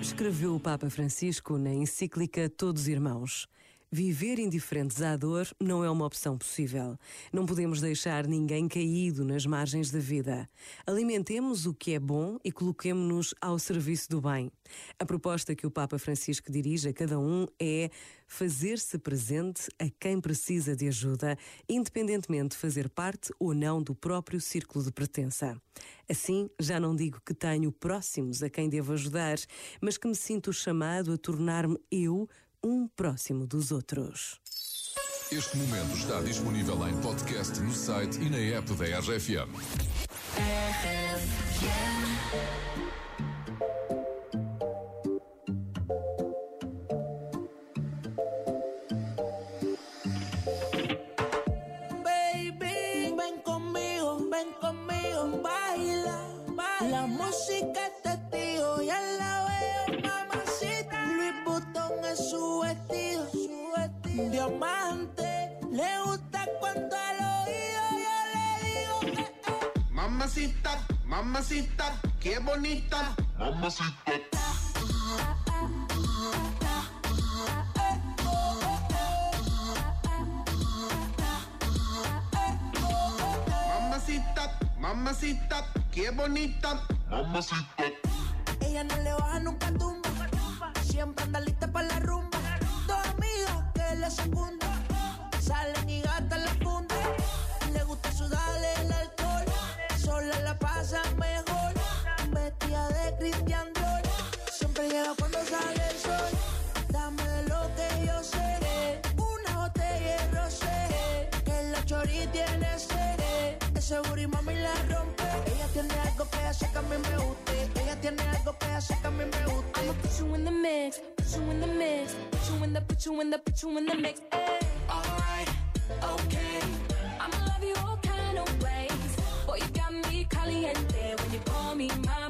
Escreveu o Papa Francisco na encíclica Todos Irmãos. Viver indiferentes à dor não é uma opção possível. Não podemos deixar ninguém caído nas margens da vida. Alimentemos o que é bom e coloquemo-nos ao serviço do bem. A proposta que o Papa Francisco dirige a cada um é fazer-se presente a quem precisa de ajuda, independentemente de fazer parte ou não do próprio círculo de pertença. Assim, já não digo que tenho próximos a quem devo ajudar, mas que me sinto chamado a tornar-me eu um próximo dos outros. Este momento está disponível em podcast no site e na app da RFM. Mamacita, mamacita, qué bonita. Mamacita, mamacita, qué bonita. Ella no le baja nunca tumba. Siempre anda lista para la rumba. Dos amigas que le secundan. Dior. Siempre llega cuando sale el sol. Dame lo que yo sé. Una botella de rosé. Que la chori tiene sed. Ese booty mami la rompe. Ella tiene algo que hace que a mí me guste. Ella tiene algo que hace que a mí me guste. I'ma put you in the mix, put you in the mix, put you in the, put you in the, put you in the mix. Ay. Alright, okay. I'ma love you all kind of ways. Boy, you got me caliente when you call me mamacita.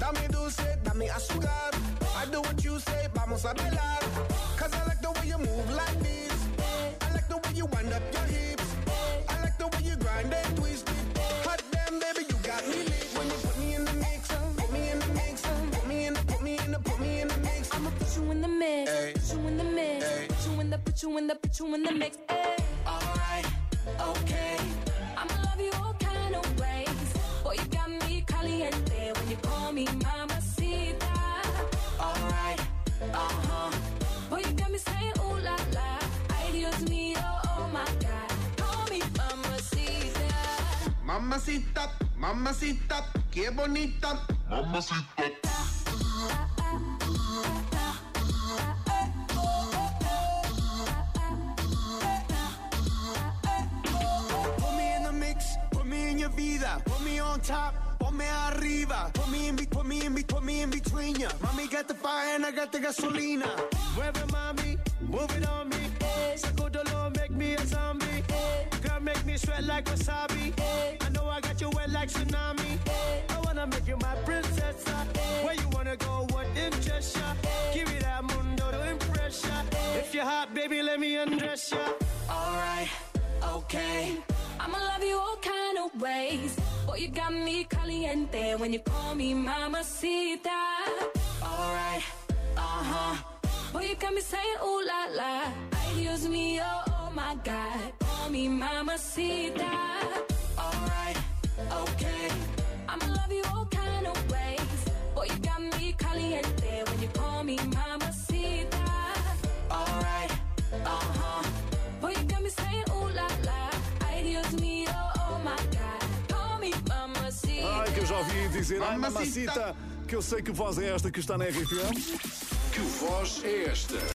Dame dulce, dame azúcar. I do what you say, vamos a bailar. Cause I like the way you move like this. I like the way you wind up your hips. I like the way you grind and twist it. Hot damn, baby, you got me lit when you put me in the mix. Uh, put me in the mix. Uh, put me in the, put me in the, put me in the mix. I'ma put you in the mix, Ay. put you in the mix, Ay. put you in the, put you in the, put you in the mix. Ay. alright, okay. Mamacita, mamacita, qué bonita. Mamma sit tape Put me in the mix, put me in your vida, put me on top, put me arriba, put me in, be- put me in, be- put me in between ya. Mommy got the fire and I got the gasolina. Mueve mami, move it on me. Eh. Sacudolo, make me a zombie. Eh. Girl, make me sweat like wasabi. If you're baby, let me undress ya. alright, okay. I'ma love you all kind of ways. Boy, you got me caliente when you call me mamacita. Alright, Uh huh. Boy, you got me saying ooh la la. Ay Dios mío, oh my God. Call me mamacita. alright, okay. I'ma love you all kind of ways. Boy, you got me caliente when you call me mamacita. Eu já ouvi dizer, ai Mamacita. mamacita, que eu sei que voz é esta que está na RFM. Que voz é esta?